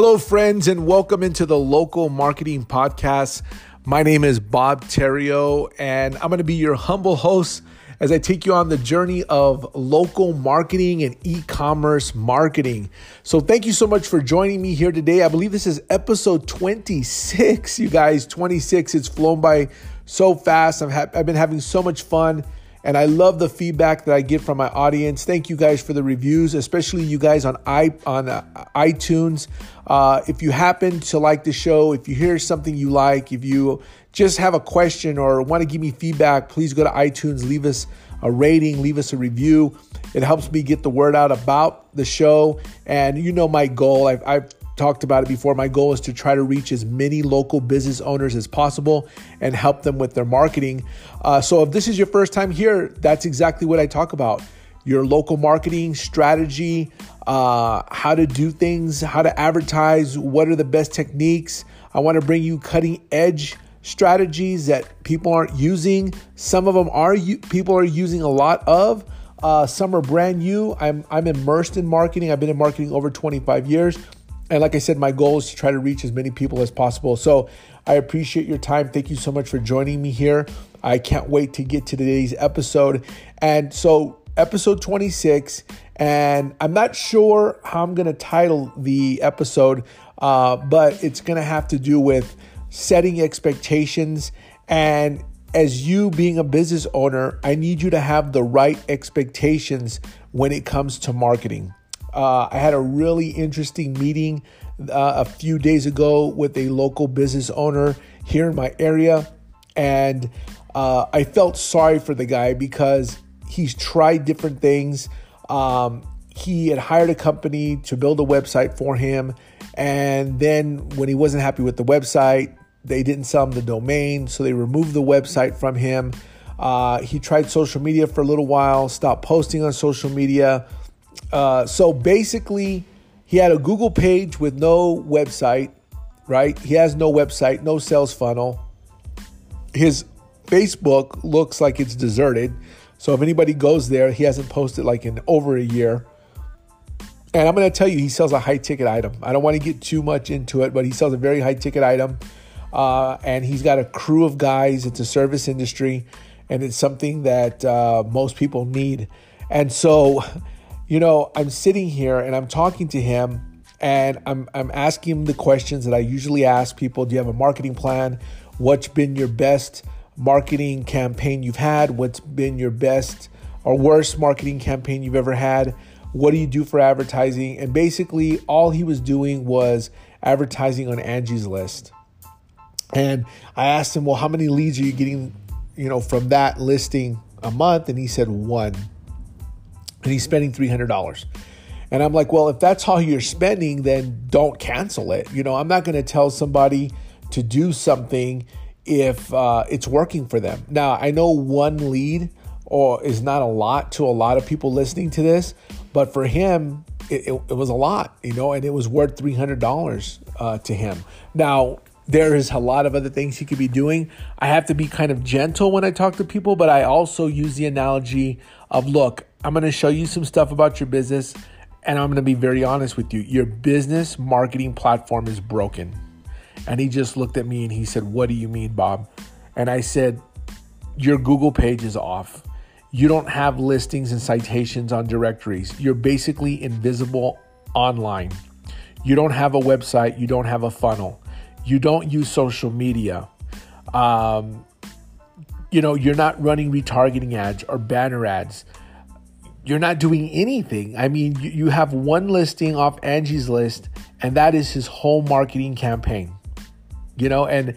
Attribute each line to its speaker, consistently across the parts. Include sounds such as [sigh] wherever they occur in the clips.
Speaker 1: Hello, friends, and welcome into the Local Marketing Podcast. My name is Bob Theriot, and I'm going to be your humble host as I take you on the journey of local marketing and e commerce marketing. So, thank you so much for joining me here today. I believe this is episode 26, you guys. 26. It's flown by so fast. I've, ha- I've been having so much fun. And I love the feedback that I get from my audience. Thank you guys for the reviews, especially you guys on i on uh, iTunes. Uh, if you happen to like the show, if you hear something you like, if you just have a question or want to give me feedback, please go to iTunes, leave us a rating, leave us a review. It helps me get the word out about the show. And you know my goal. I've, I've talked about it before. My goal is to try to reach as many local business owners as possible and help them with their marketing. Uh, so, if this is your first time here, that's exactly what I talk about your local marketing strategy, uh, how to do things, how to advertise, what are the best techniques. I want to bring you cutting edge strategies that people aren't using. Some of them are people are using a lot of. Uh, some are brand new. I'm I'm immersed in marketing. I've been in marketing over 25 years. And like I said, my goal is to try to reach as many people as possible. So I appreciate your time. Thank you so much for joining me here. I can't wait to get to today's episode. And so, episode 26, and I'm not sure how I'm going to title the episode, uh, but it's going to have to do with setting expectations. And as you being a business owner, I need you to have the right expectations when it comes to marketing. Uh, I had a really interesting meeting uh, a few days ago with a local business owner here in my area, and uh, I felt sorry for the guy because he's tried different things. Um, he had hired a company to build a website for him, and then when he wasn't happy with the website, they didn't sell him the domain, so they removed the website from him. Uh, he tried social media for a little while, stopped posting on social media. Uh, so basically, he had a Google page with no website, right? He has no website, no sales funnel. His Facebook looks like it's deserted. So if anybody goes there, he hasn't posted like in over a year. And I'm going to tell you, he sells a high ticket item. I don't want to get too much into it, but he sells a very high ticket item. Uh, and he's got a crew of guys. It's a service industry, and it's something that uh, most people need. And so [laughs] you know, I'm sitting here and I'm talking to him and I'm, I'm asking him the questions that I usually ask people Do you have a marketing plan? What's been your best marketing campaign you've had? What's been your best or worst marketing campaign you've ever had? What do you do for advertising? And basically, all he was doing was advertising on Angie's list. And I asked him, Well, how many leads are you getting, you know, from that listing a month? And he said, One and he's spending $300. And I'm like, well, if that's how you're spending, then don't cancel it. You know, I'm not going to tell somebody to do something if uh, it's working for them. Now, I know one lead or is not a lot to a lot of people listening to this, but for him, it, it, it was a lot, you know, and it was worth $300 uh, to him. Now, there is a lot of other things he could be doing. I have to be kind of gentle when I talk to people, but I also use the analogy of look, I'm going to show you some stuff about your business, and I'm going to be very honest with you. Your business marketing platform is broken. And he just looked at me and he said, What do you mean, Bob? And I said, Your Google page is off. You don't have listings and citations on directories. You're basically invisible online. You don't have a website. You don't have a funnel. You don't use social media. Um, you know, you're not running retargeting ads or banner ads you're not doing anything. I mean, you, you have one listing off Angie's list, and that is his whole marketing campaign. You know, and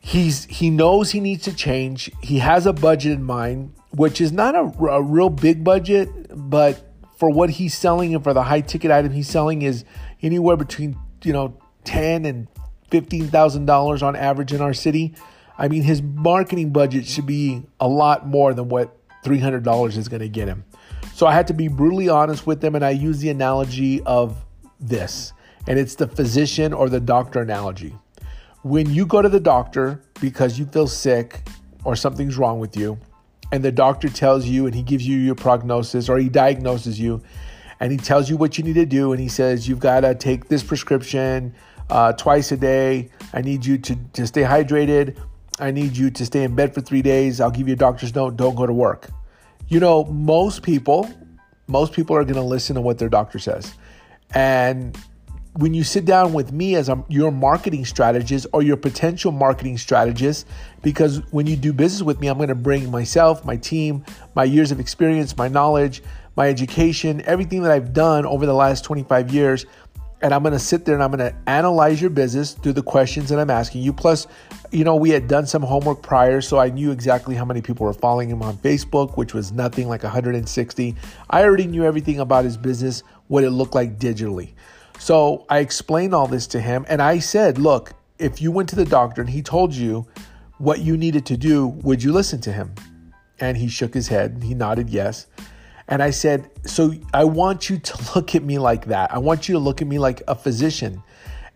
Speaker 1: he's he knows he needs to change. He has a budget in mind, which is not a, a real big budget, but for what he's selling and for the high ticket item he's selling is anywhere between you know ten and fifteen thousand dollars on average in our city. I mean, his marketing budget should be a lot more than what $300 is going to get him. So I had to be brutally honest with them, and I use the analogy of this, and it's the physician or the doctor analogy. When you go to the doctor because you feel sick or something's wrong with you, and the doctor tells you and he gives you your prognosis or he diagnoses you, and he tells you what you need to do. And he says, You've got to take this prescription uh, twice a day. I need you to, to stay hydrated. I need you to stay in bed for three days. I'll give you a doctor's note. Don't go to work. You know, most people, most people are going to listen to what their doctor says. And when you sit down with me as a, your marketing strategist or your potential marketing strategist, because when you do business with me, I'm going to bring myself, my team, my years of experience, my knowledge, my education, everything that I've done over the last 25 years. And I'm going to sit there and I'm going to analyze your business through the questions that I'm asking you. Plus, you know, we had done some homework prior, so I knew exactly how many people were following him on Facebook, which was nothing like 160. I already knew everything about his business, what it looked like digitally. So I explained all this to him and I said, look, if you went to the doctor and he told you what you needed to do, would you listen to him? And he shook his head. He nodded yes. And I said, So I want you to [laughs] look at me like that. I want you to look at me like a physician.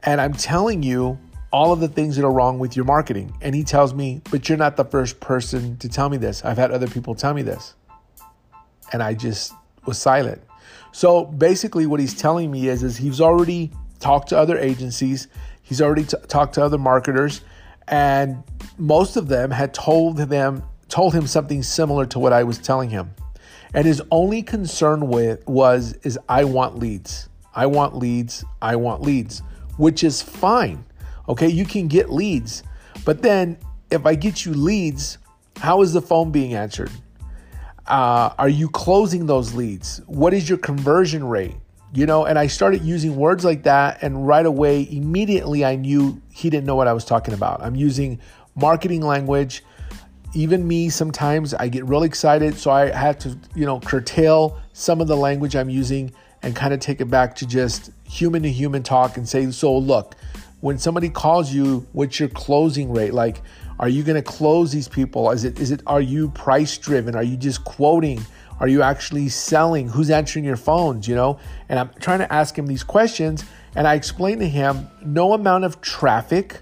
Speaker 1: And I'm telling you all of the things that are wrong with your marketing. And he tells me, But you're not the first person to tell me this. I've had other people tell me this. And I just was silent. So basically, what he's telling me is, is he's already talked to other agencies, he's already t- talked to other marketers, and most of them had told them told him something similar to what I was telling him. And his only concern with was is I want leads. I want leads. I want leads, which is fine. Okay, you can get leads. But then if I get you leads, how is the phone being answered? Uh, are you closing those leads? What is your conversion rate? You know, and I started using words like that, and right away, immediately, I knew he didn't know what I was talking about. I'm using marketing language. Even me, sometimes I get really excited, so I have to, you know, curtail some of the language I'm using and kind of take it back to just human to human talk and say, so look, when somebody calls you, what's your closing rate? Like, are you going to close these people? Is it is it are you price driven? Are you just quoting? Are you actually selling? Who's answering your phones, you know? And I'm trying to ask him these questions and I explained to him no amount of traffic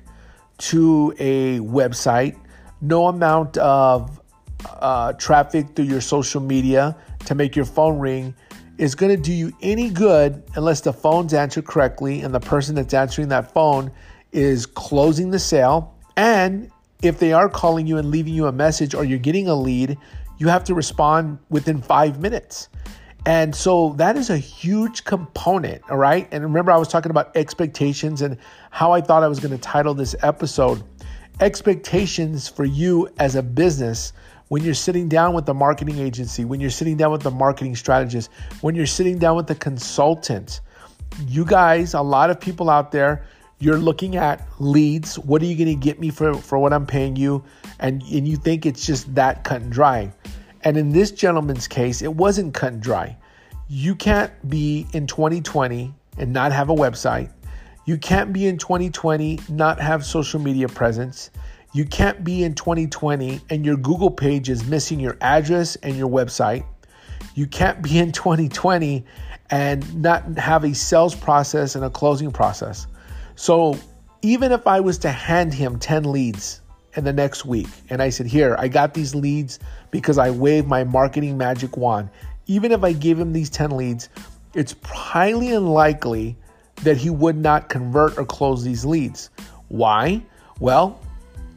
Speaker 1: to a website, no amount of uh, traffic through your social media to make your phone ring is going to do you any good unless the phone's answered correctly and the person that's answering that phone is closing the sale and if they are calling you and leaving you a message or you're getting a lead, you have to respond within five minutes. And so that is a huge component, all right? And remember, I was talking about expectations and how I thought I was going to title this episode. Expectations for you as a business when you're sitting down with the marketing agency, when you're sitting down with the marketing strategist, when you're sitting down with the consultant. You guys, a lot of people out there, you're looking at leads. What are you going to get me for, for what I'm paying you? And, and you think it's just that cut and dry. And in this gentleman's case, it wasn't cut and dry. You can't be in 2020 and not have a website. You can't be in 2020 not have social media presence. You can't be in 2020 and your Google page is missing your address and your website. You can't be in 2020 and not have a sales process and a closing process. So even if I was to hand him 10 leads in the next week and I said, Here, I got these leads because I waved my marketing magic wand, even if I gave him these 10 leads, it's highly unlikely that he would not convert or close these leads. Why? Well,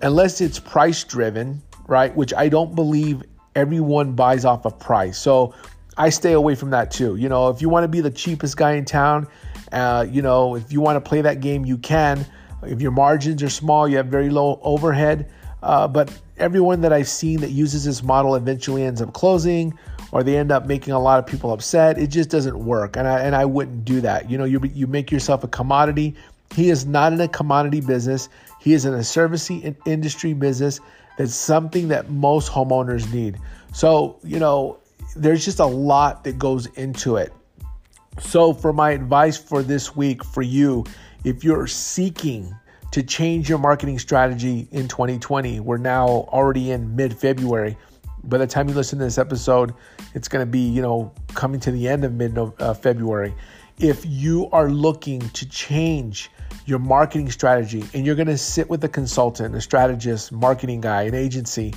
Speaker 1: unless it's price driven, right? Which I don't believe everyone buys off of price. So I stay away from that too. You know, if you want to be the cheapest guy in town uh, you know, if you want to play that game, you can. If your margins are small, you have very low overhead. Uh, but everyone that I've seen that uses this model eventually ends up closing or they end up making a lot of people upset. It just doesn't work. And I, and I wouldn't do that. You know, you, you make yourself a commodity. He is not in a commodity business, he is in a service industry business that's something that most homeowners need. So, you know, there's just a lot that goes into it. So, for my advice for this week for you, if you're seeking to change your marketing strategy in 2020, we're now already in mid February. By the time you listen to this episode, it's going to be, you know, coming to the end of mid uh, February. If you are looking to change your marketing strategy and you're going to sit with a consultant, a strategist, marketing guy, an agency,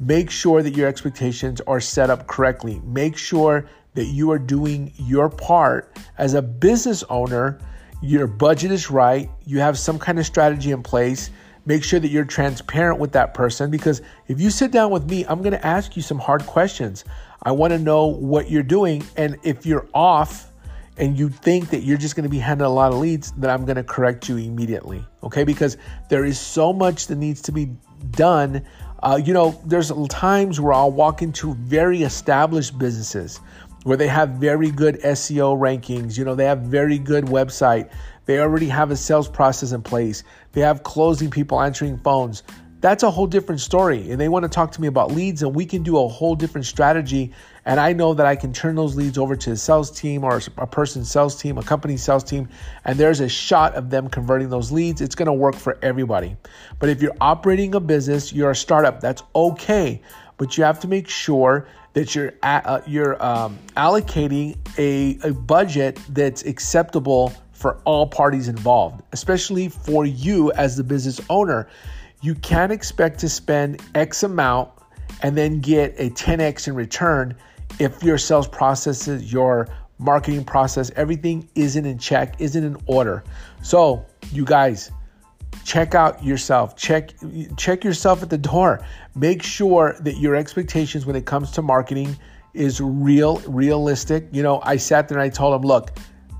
Speaker 1: make sure that your expectations are set up correctly. Make sure that you are doing your part as a business owner. Your budget is right, you have some kind of strategy in place. Make sure that you're transparent with that person because if you sit down with me, I'm going to ask you some hard questions. I want to know what you're doing. And if you're off, and you think that you're just going to be handling a lot of leads, then I'm going to correct you immediately. Okay, because there is so much that needs to be done. Uh, you know, there's times where I'll walk into very established businesses where they have very good SEO rankings. You know, they have very good website. They already have a sales process in place. They have closing people answering phones. That's a whole different story. And they want to talk to me about leads, and we can do a whole different strategy and I know that I can turn those leads over to a sales team or a person's sales team, a company sales team, and there's a shot of them converting those leads. It's going to work for everybody. But if you're operating a business, you're a startup, that's okay. But you have to make sure that you're uh, you're um, allocating a, a budget that's acceptable for all parties involved, especially for you as the business owner. You can't expect to spend X amount and then get a 10x in return if your sales processes, your marketing process, everything isn't in check, isn't in order. So, you guys, check out yourself. Check check yourself at the door. Make sure that your expectations when it comes to marketing is real, realistic. You know, I sat there and I told him look,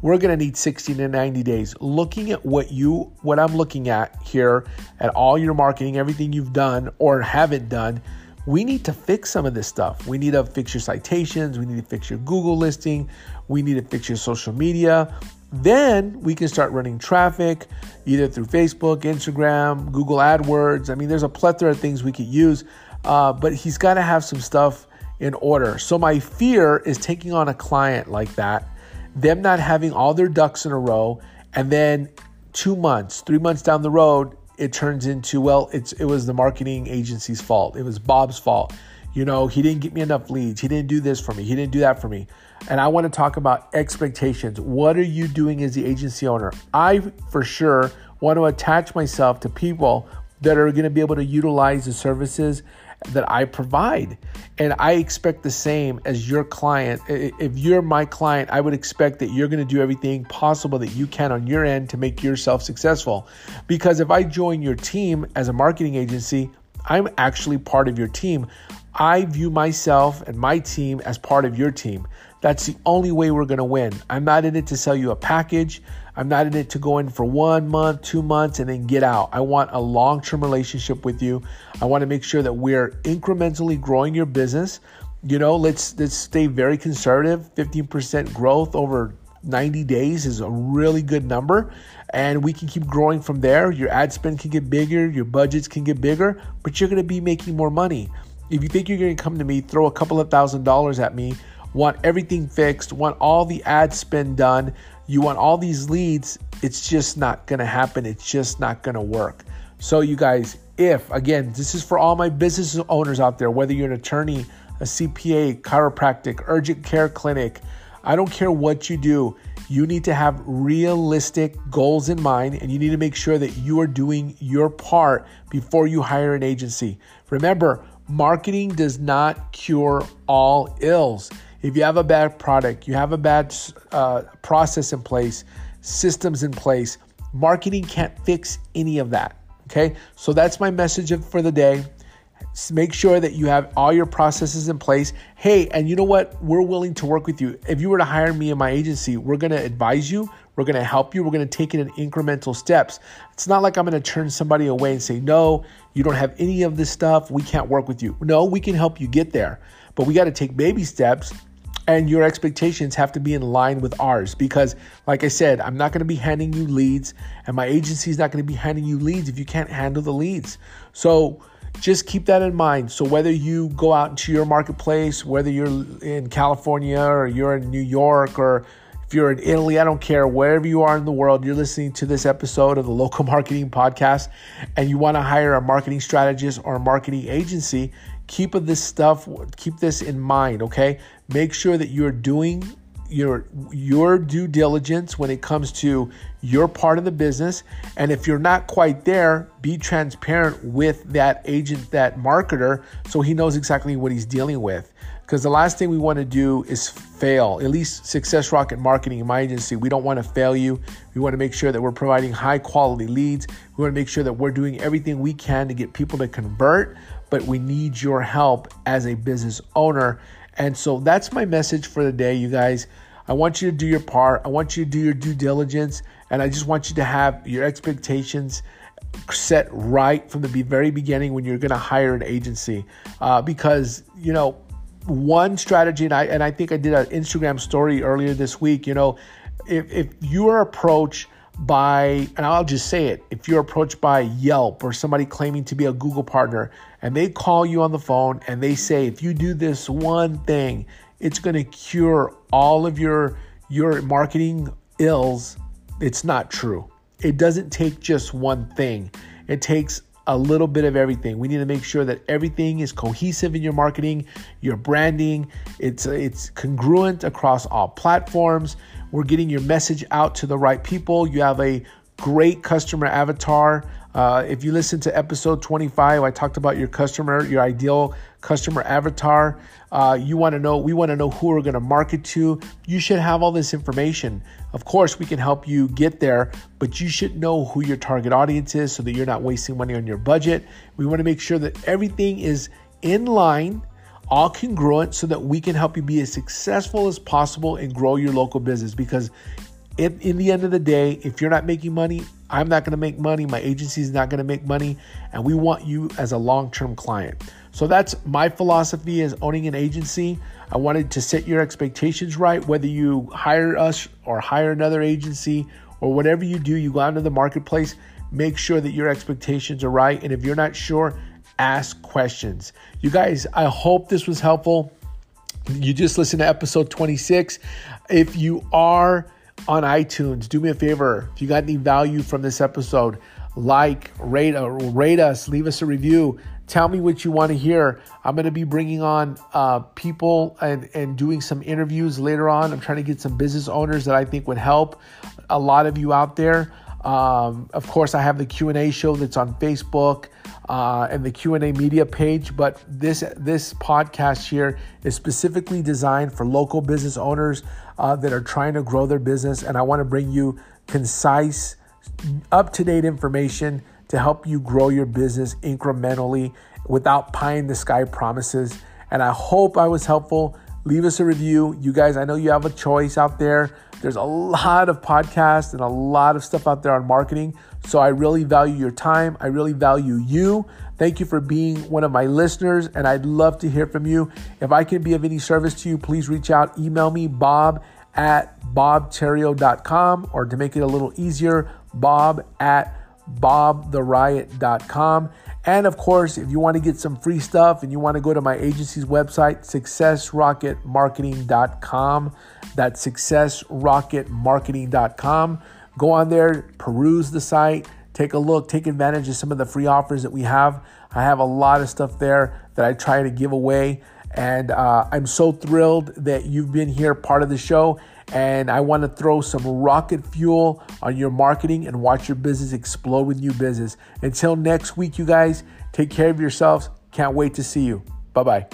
Speaker 1: we're going to need 60 to 90 days. Looking at what you what I'm looking at here at all your marketing, everything you've done or haven't done, we need to fix some of this stuff. We need to fix your citations. We need to fix your Google listing. We need to fix your social media. Then we can start running traffic either through Facebook, Instagram, Google AdWords. I mean, there's a plethora of things we could use, uh, but he's got to have some stuff in order. So, my fear is taking on a client like that, them not having all their ducks in a row, and then two months, three months down the road, it turns into well it's it was the marketing agency's fault. It was bob's fault. You know he didn't get me enough leads. He didn't do this for me. He didn't do that for me and i want to talk about expectations what are you doing as the agency owner i for sure want to attach myself to people that are going to be able to utilize the services that I provide. And I expect the same as your client. If you're my client, I would expect that you're going to do everything possible that you can on your end to make yourself successful. Because if I join your team as a marketing agency, I'm actually part of your team. I view myself and my team as part of your team. That's the only way we're going to win. I'm not in it to sell you a package. I'm not in it to go in for one month, two months, and then get out. I want a long term relationship with you. I want to make sure that we're incrementally growing your business. You know, let's let's stay very conservative. 15% growth over 90 days is a really good number. And we can keep growing from there. Your ad spend can get bigger, your budgets can get bigger, but you're gonna be making more money. If you think you're gonna come to me, throw a couple of thousand dollars at me, want everything fixed, want all the ad spend done, you want all these leads, it's just not to happen. It's just not to work. So, you guys, if again, this is for all my business owners out there, whether you're an attorney, a CPA, chiropractic, urgent care clinic, I don't care what you do. You need to have realistic goals in mind and you need to make sure that you are doing your part before you hire an agency. Remember, marketing does not cure all ills. If you have a bad product, you have a bad uh, process in place, systems in place, marketing can't fix any of that. Okay, so that's my message for the day. Make sure that you have all your processes in place. Hey, and you know what? We're willing to work with you. If you were to hire me in my agency, we're to advise you. We're to help you. We're to take it in incremental steps. It's not like I'm to turn somebody away and say, no, you don't have any of this stuff. We can't work with you. No, we can help you get there, but we got to take baby steps and your expectations have to be in line with ours because like i said i'm not going to be handing you leads and my agency is not going to be handing you leads if you can't handle the leads. So just keep that in mind. So whether you go out into your marketplace whether you're in california or you're in new york or if you're in italy i don't care wherever you are in the world you're listening to this episode of the local marketing podcast and you want to hire a marketing strategist or a marketing agency keep this stuff keep this in mind okay? Make sure that you're doing your your due diligence when it comes to your part of the business and if you're not quite there be transparent with that agent that marketer so he knows exactly what he's dealing with because the last thing we want to do is fail at least success rocket marketing in my agency we don't want to fail you we want to make sure that we're providing high quality leads we want to make sure that we're doing everything we can to get people to convert but we need your help as a business owner and so that's my message for the day, you guys. I want you to do your part. I want you to do your due diligence. And I just want you to have your expectations set right from the very beginning when you're going to hire an agency. Uh, because, you know, one strategy, and I, and I think I did an Instagram story earlier this week, you know, if, if you are approached by, and I'll just say it, if you're approached by Yelp or somebody claiming to be a Google partner and they call you on the phone and they say, if you do this one thing, it's going to cure all of your your marketing ills, it's not true. It doesn't take just one thing. It takes a little bit of everything. We need to make sure that everything is cohesive in your marketing, your branding. It's it's congruent across all platforms. We're getting your message out to the right people. You have a great customer avatar. Uh, if you listen to episode 25, I talked about your customer, your ideal customer avatar. Uh, you want to know, we want to know who we're going to market to. You should have all this information. Of course, we can help you get there, but you should know who your target audience is so that you're not wasting money on your budget. We want to make sure that everything is in line all congruent so that we can help you be as successful as possible and grow your local business. Because in, in the end of the day, if you're not making money, I'm not going to make money. My agency is not going to make money. And we want you as a long term client. So that's my philosophy as owning an agency. I wanted to set your expectations right, whether you hire us or hire another agency or whatever you do, you go out into the marketplace, make sure that your expectations are right. And if you're not sure, ask questions. You guys, I hope this was helpful. You just listened to episode 26. If you are on iTunes, do me a favor. If you got any value from this episode, like, rate, rate us, leave us a review. Tell me what you want to hear. I'm going to be bringing on uh, people and, and doing some interviews later on. I'm trying to get some business owners that I think would help a lot of you out there. Um, of course, I have the Q and A show that's on Facebook uh, and the Q and A media page. But this this podcast here is specifically designed for local business owners uh, that are trying to grow their business, and I want to bring you concise, up to date information to help you grow your business incrementally without pie in the sky promises. And I hope I was helpful. Leave us a review. You guys, I know you have a choice out there. There's a lot of podcasts and a lot of stuff out there on marketing. So I really value your time. I really value you. Thank you for being one of my listeners, and I'd love to hear from you. If I can be of any service to you, please reach out. Email me, bob at bobterrio.com, or to make it a little easier, bob at bobtheriot.com. And of course, if you want to get some free stuff and you want to go to my agency's website, successrocketmarketing.com. That's successrocketmarketing.com. Go on there, peruse the site, take a look, take advantage of some of the free offers that we have. I have a lot of stuff there that I try to give away. And uh, I'm so thrilled that you've been here, part of the show. And I want to throw some rocket fuel on your marketing and watch your business explode with new business. Until next week, you guys, take care of yourselves. Can't wait to see you. Bye bye.